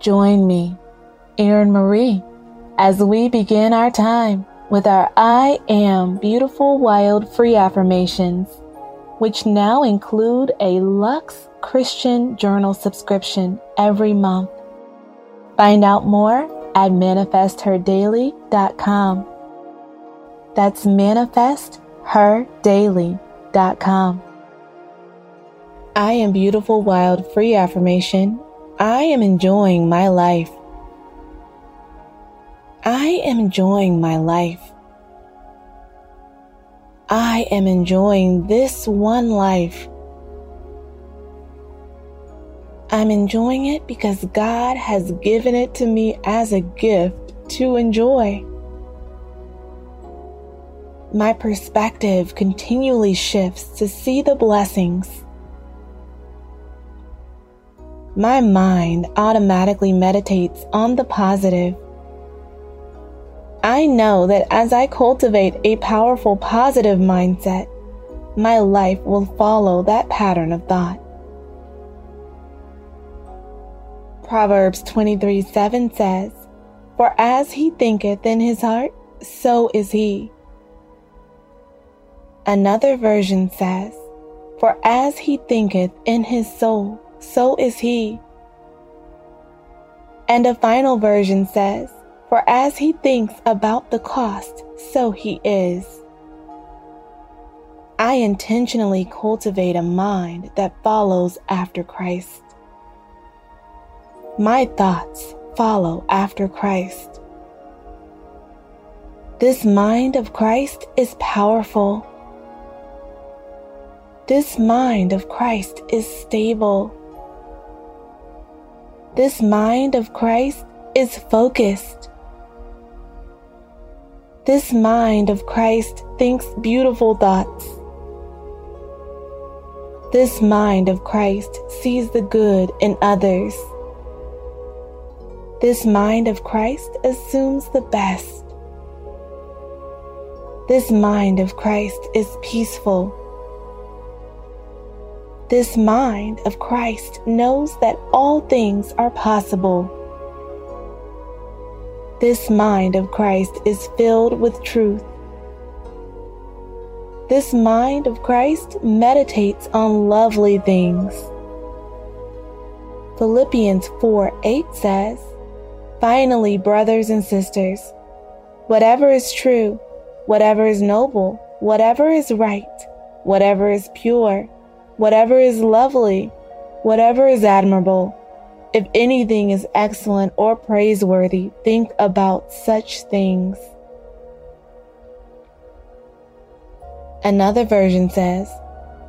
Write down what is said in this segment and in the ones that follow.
Join me, Erin Marie, as we begin our time with our I Am Beautiful Wild Free affirmations, which now include a Lux Christian Journal subscription every month. Find out more at manifestherdaily.com. That's manifestherdaily.com. I am beautiful, wild, free affirmation. I am enjoying my life. I am enjoying my life. I am enjoying this one life. I'm enjoying it because God has given it to me as a gift to enjoy. My perspective continually shifts to see the blessings. My mind automatically meditates on the positive. I know that as I cultivate a powerful positive mindset, my life will follow that pattern of thought. Proverbs 23 7 says, For as he thinketh in his heart, so is he. Another version says, For as he thinketh in his soul, so is he. And a final version says, For as he thinks about the cost, so he is. I intentionally cultivate a mind that follows after Christ. My thoughts follow after Christ. This mind of Christ is powerful. This mind of Christ is stable. This mind of Christ is focused. This mind of Christ thinks beautiful thoughts. This mind of Christ sees the good in others. This mind of Christ assumes the best. This mind of Christ is peaceful. This mind of Christ knows that all things are possible. This mind of Christ is filled with truth. This mind of Christ meditates on lovely things. Philippians 4 8 says, Finally, brothers and sisters, whatever is true, whatever is noble, whatever is right, whatever is pure, whatever is lovely, whatever is admirable, if anything is excellent or praiseworthy, think about such things. Another version says,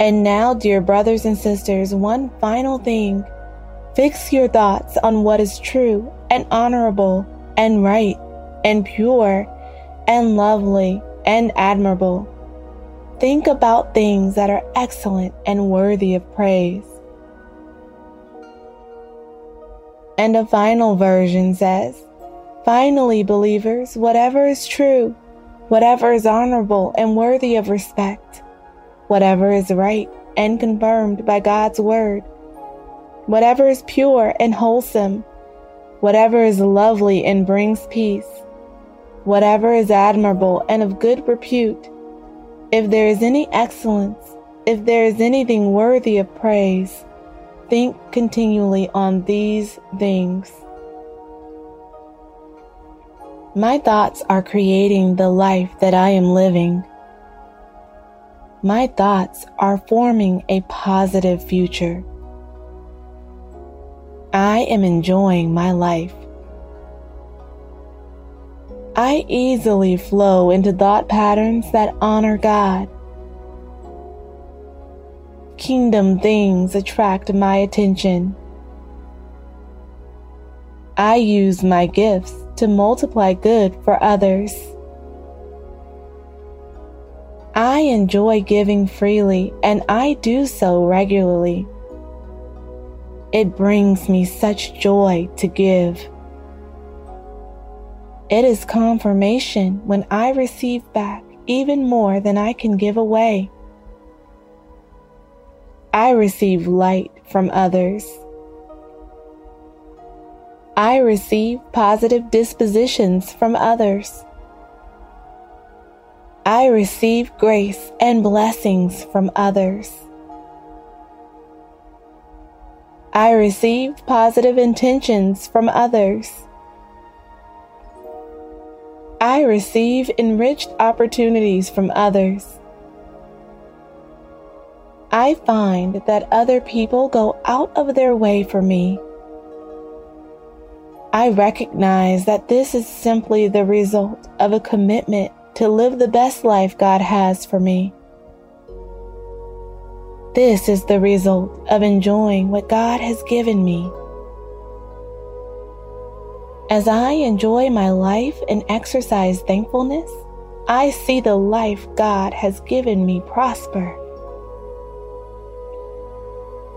And now, dear brothers and sisters, one final thing. Fix your thoughts on what is true and honorable and right and pure and lovely and admirable. Think about things that are excellent and worthy of praise. And a final version says, Finally, believers, whatever is true, whatever is honorable and worthy of respect, whatever is right and confirmed by God's word, whatever is pure and wholesome, whatever is lovely and brings peace, whatever is admirable and of good repute, if there is any excellence, if there is anything worthy of praise, think continually on these things. My thoughts are creating the life that I am living. My thoughts are forming a positive future. I am enjoying my life. I easily flow into thought patterns that honor God. Kingdom things attract my attention. I use my gifts to multiply good for others. I enjoy giving freely and I do so regularly. It brings me such joy to give. It is confirmation when I receive back even more than I can give away. I receive light from others. I receive positive dispositions from others. I receive grace and blessings from others. I receive positive intentions from others. I receive enriched opportunities from others. I find that other people go out of their way for me. I recognize that this is simply the result of a commitment to live the best life God has for me. This is the result of enjoying what God has given me. As I enjoy my life and exercise thankfulness, I see the life God has given me prosper.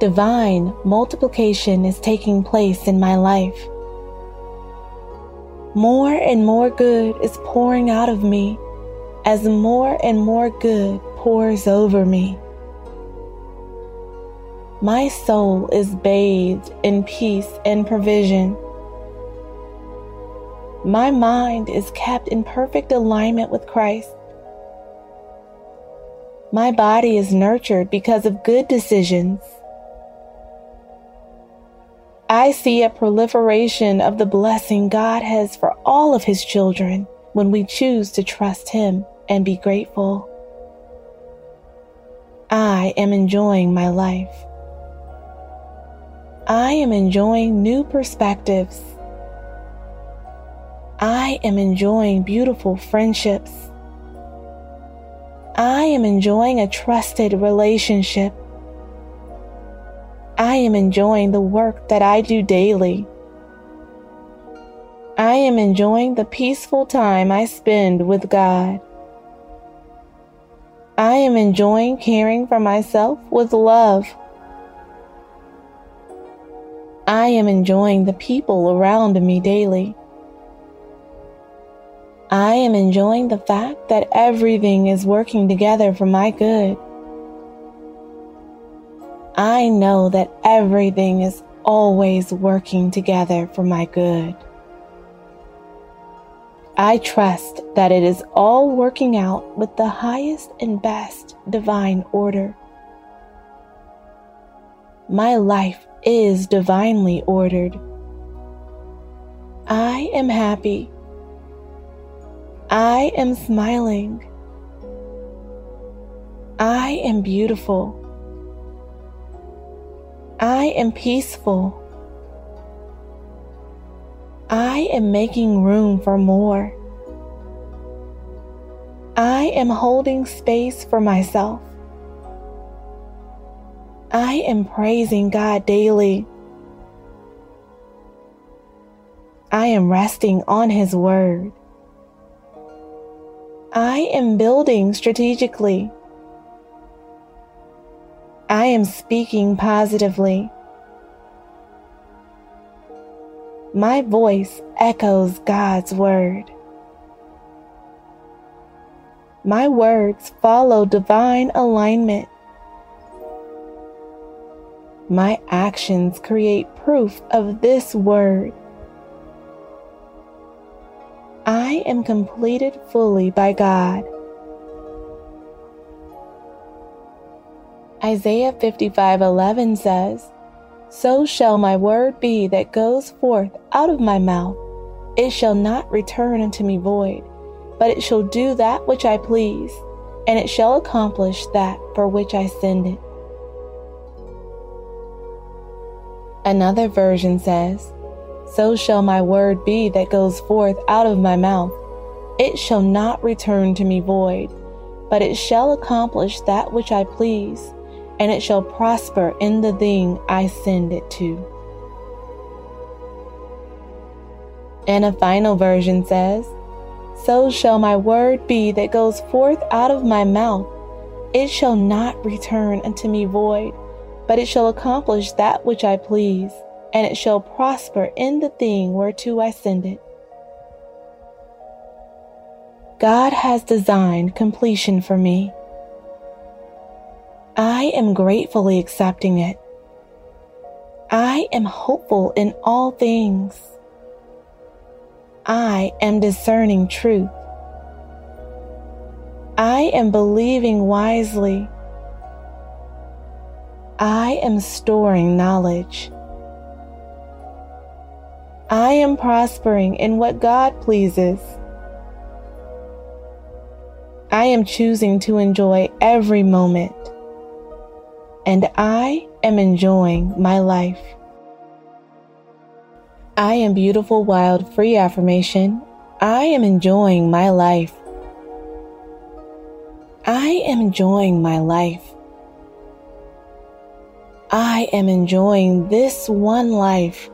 Divine multiplication is taking place in my life. More and more good is pouring out of me as more and more good pours over me. My soul is bathed in peace and provision. My mind is kept in perfect alignment with Christ. My body is nurtured because of good decisions. I see a proliferation of the blessing God has for all of His children when we choose to trust Him and be grateful. I am enjoying my life. I am enjoying new perspectives. I am enjoying beautiful friendships. I am enjoying a trusted relationship. I am enjoying the work that I do daily. I am enjoying the peaceful time I spend with God. I am enjoying caring for myself with love. I am enjoying the people around me daily. I am enjoying the fact that everything is working together for my good. I know that everything is always working together for my good. I trust that it is all working out with the highest and best divine order. My life is divinely ordered. I am happy. I am smiling. I am beautiful. I am peaceful. I am making room for more. I am holding space for myself. I am praising God daily. I am resting on His Word. I am building strategically. I am speaking positively. My voice echoes God's Word. My words follow divine alignment. My actions create proof of this word. I am completed fully by God. Isaiah 55:11 says, "So shall my word be that goes forth out of my mouth; it shall not return unto me void, but it shall do that which I please, and it shall accomplish that for which I send it." Another version says, So shall my word be that goes forth out of my mouth. It shall not return to me void, but it shall accomplish that which I please, and it shall prosper in the thing I send it to. And a final version says, So shall my word be that goes forth out of my mouth. It shall not return unto me void but it shall accomplish that which I please, and it shall prosper in the thing whereto I send it. God has designed completion for me. I am gratefully accepting it. I am hopeful in all things. I am discerning truth. I am believing wisely. I am storing knowledge. I am prospering in what God pleases. I am choosing to enjoy every moment. And I am enjoying my life. I am beautiful, wild, free affirmation. I am enjoying my life. I am enjoying my life. I am enjoying this one life.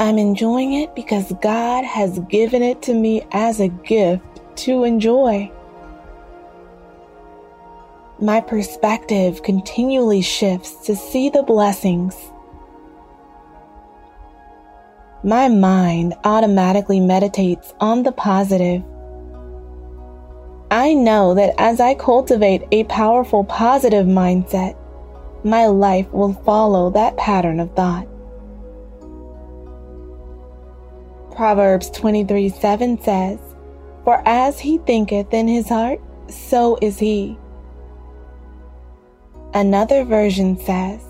I'm enjoying it because God has given it to me as a gift to enjoy. My perspective continually shifts to see the blessings. My mind automatically meditates on the positive. I know that as I cultivate a powerful positive mindset, my life will follow that pattern of thought. Proverbs 23 7 says, For as he thinketh in his heart, so is he. Another version says,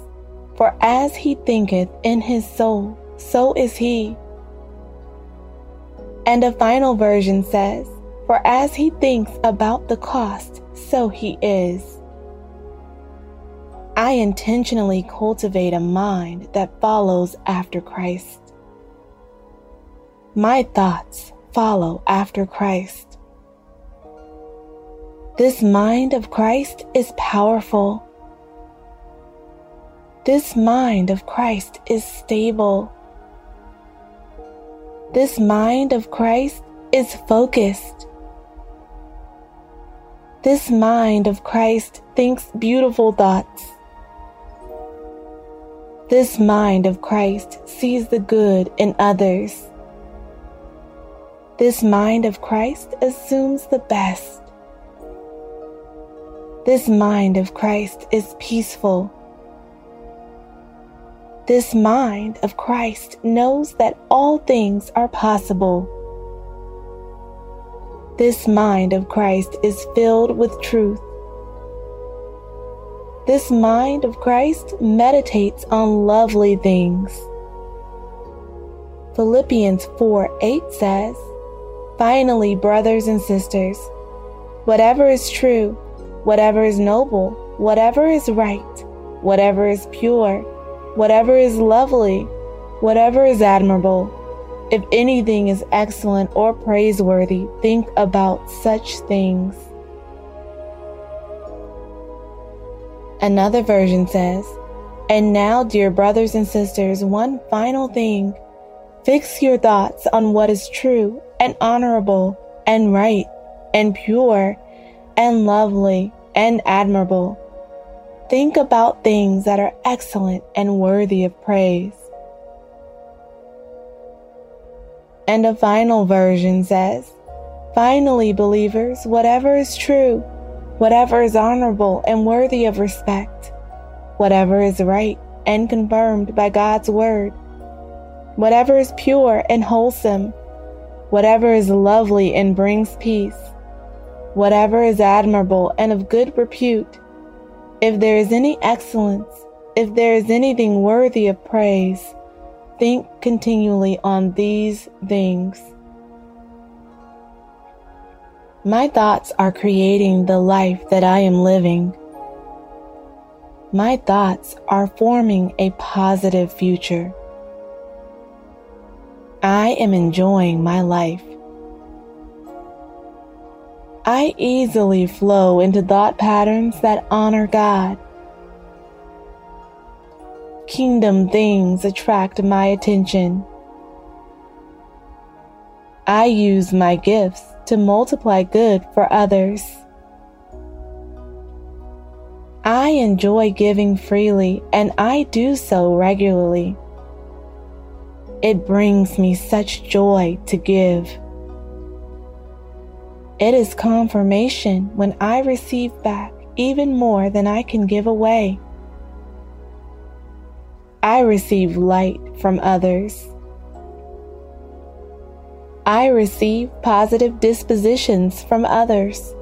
For as he thinketh in his soul, so is he. And a final version says, For as he thinks about the cost, so he is. I intentionally cultivate a mind that follows after Christ. My thoughts follow after Christ. This mind of Christ is powerful. This mind of Christ is stable. This mind of Christ is focused. This mind of Christ thinks beautiful thoughts. This mind of Christ sees the good in others. This mind of Christ assumes the best. This mind of Christ is peaceful. This mind of Christ knows that all things are possible. This mind of Christ is filled with truth. This mind of Christ meditates on lovely things. Philippians 4 8 says, Finally, brothers and sisters, whatever is true, whatever is noble, whatever is right, whatever is pure, whatever is lovely, whatever is admirable, if anything is excellent or praiseworthy, think about such things. Another version says, And now, dear brothers and sisters, one final thing. Fix your thoughts on what is true and honorable and right and pure and lovely and admirable. Think about things that are excellent and worthy of praise. And a final version says, Finally, believers, whatever is true, whatever is honorable and worthy of respect, whatever is right and confirmed by God's word, whatever is pure and wholesome, whatever is lovely and brings peace, whatever is admirable and of good repute, if there is any excellence, if there is anything worthy of praise, think continually on these things. My thoughts are creating the life that I am living. My thoughts are forming a positive future. I am enjoying my life. I easily flow into thought patterns that honor God. Kingdom things attract my attention. I use my gifts to multiply good for others. I enjoy giving freely and I do so regularly. It brings me such joy to give. It is confirmation when I receive back even more than I can give away. I receive light from others. I receive positive dispositions from others.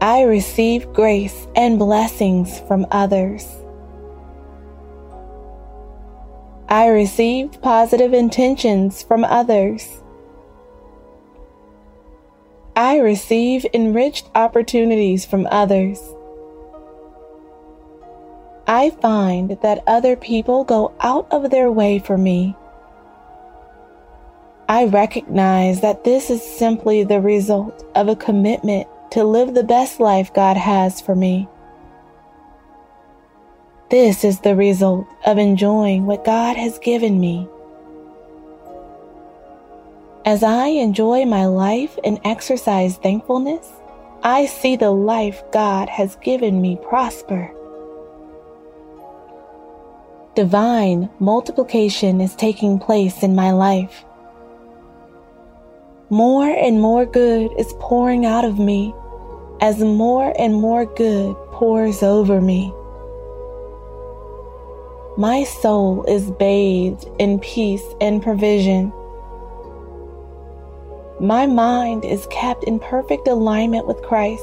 I receive grace and blessings from others. I receive positive intentions from others. I receive enriched opportunities from others. I find that other people go out of their way for me. I recognize that this is simply the result of a commitment to live the best life God has for me. This is the result of enjoying what God has given me. As I enjoy my life and exercise thankfulness, I see the life God has given me prosper. Divine multiplication is taking place in my life. More and more good is pouring out of me as more and more good pours over me. My soul is bathed in peace and provision. My mind is kept in perfect alignment with Christ.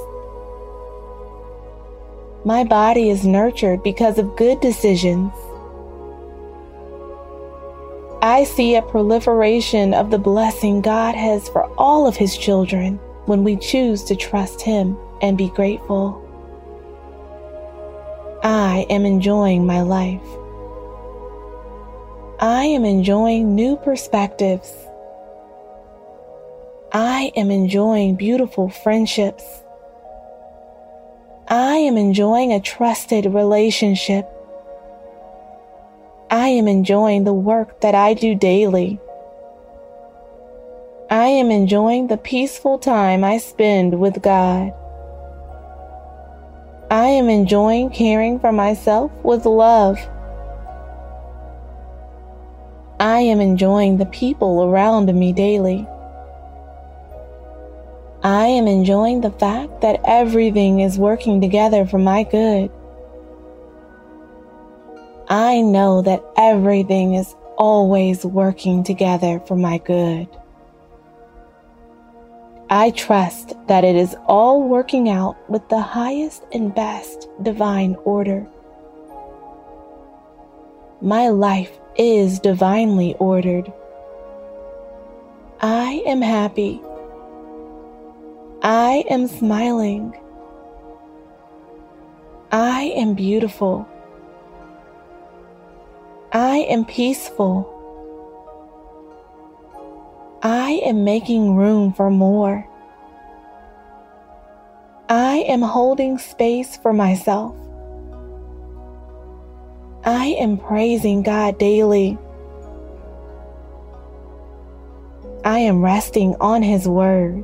My body is nurtured because of good decisions. I see a proliferation of the blessing God has for all of His children when we choose to trust Him and be grateful. I am enjoying my life. I am enjoying new perspectives. I am enjoying beautiful friendships. I am enjoying a trusted relationship. I am enjoying the work that I do daily. I am enjoying the peaceful time I spend with God. I am enjoying caring for myself with love. I am enjoying the people around me daily. I am enjoying the fact that everything is working together for my good. I know that everything is always working together for my good. I trust that it is all working out with the highest and best divine order. My life is divinely ordered. I am happy. I am smiling. I am beautiful. I am peaceful. I am making room for more. I am holding space for myself. I am praising God daily. I am resting on His Word.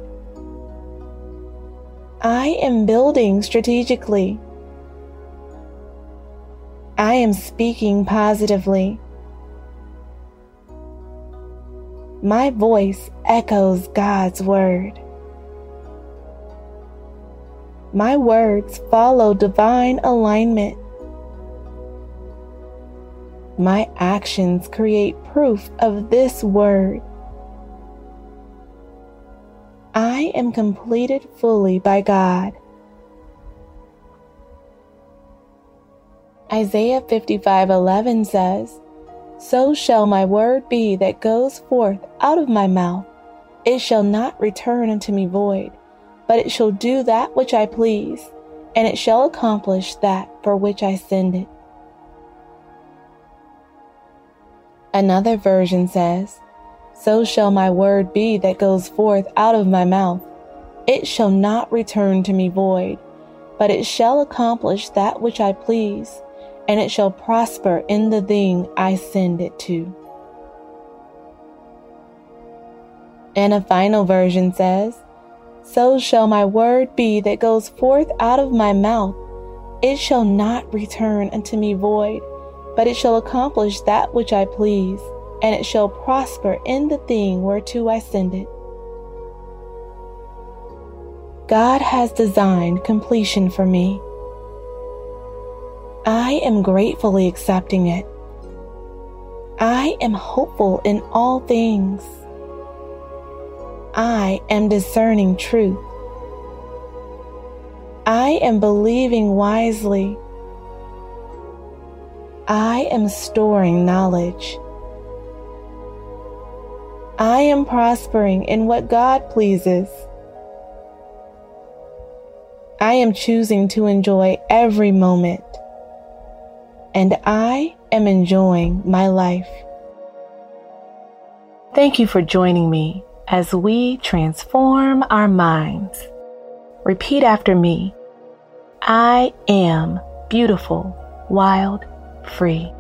I am building strategically. I am speaking positively. My voice echoes God's word. My words follow divine alignment. My actions create proof of this word. I am completed fully by God. Isaiah 55:11 says, "So shall my word be that goes forth out of my mouth; it shall not return unto me void, but it shall do that which I please, and it shall accomplish that for which I send it." Another version says, So shall my word be that goes forth out of my mouth. It shall not return to me void, but it shall accomplish that which I please and it shall prosper in the thing I send it to. And a final version says, So shall my word be that goes forth out of my mouth. It shall not return unto me void, but it shall accomplish that which I please, and it shall prosper in the thing whereto I send it. God has designed completion for me. I am gratefully accepting it. I am hopeful in all things. I am discerning truth. I am believing wisely. I am storing knowledge. I am prospering in what God pleases. I am choosing to enjoy every moment. And I am enjoying my life. Thank you for joining me as we transform our minds. Repeat after me I am beautiful, wild, free.